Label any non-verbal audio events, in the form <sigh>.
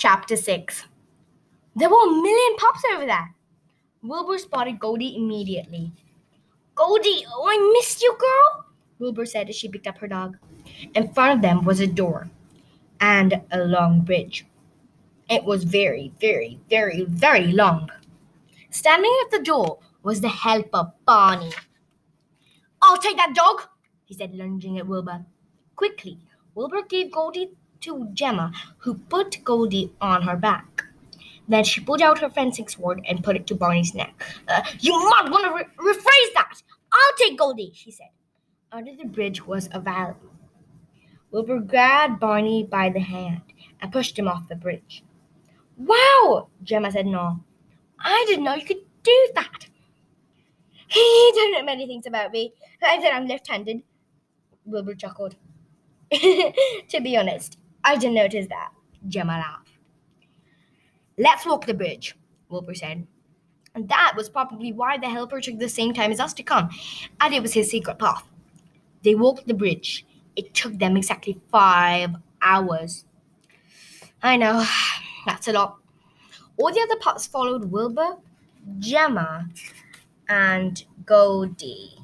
Chapter 6 There were a million pups over there. Wilbur spotted Goldie immediately. Goldie, oh, I missed you, girl, Wilbur said as she picked up her dog. In front of them was a door and a long bridge. It was very, very, very, very long. Standing at the door was the helper, Barney. I'll take that dog, he said, lunging at Wilbur. Quickly, Wilbur gave Goldie to Gemma, who put Goldie on her back. Then she pulled out her fencing sword and put it to Barney's neck. Uh, you might want to re- rephrase that. I'll take Goldie, she said. Under the bridge was a valley. Wilbur grabbed Barney by the hand and pushed him off the bridge. Wow, Gemma said no. I didn't know you could do that. He don't know many things about me. I said I'm left-handed. Wilbur chuckled. <laughs> to be honest, I didn't notice that. Gemma laughed. Let's walk the bridge, Wilbur said. And that was probably why the helper took the same time as us to come, and it was his secret path. They walked the bridge. It took them exactly five hours. I know, <sighs> that's a lot. All the other pups followed Wilbur, Gemma, and Goldie.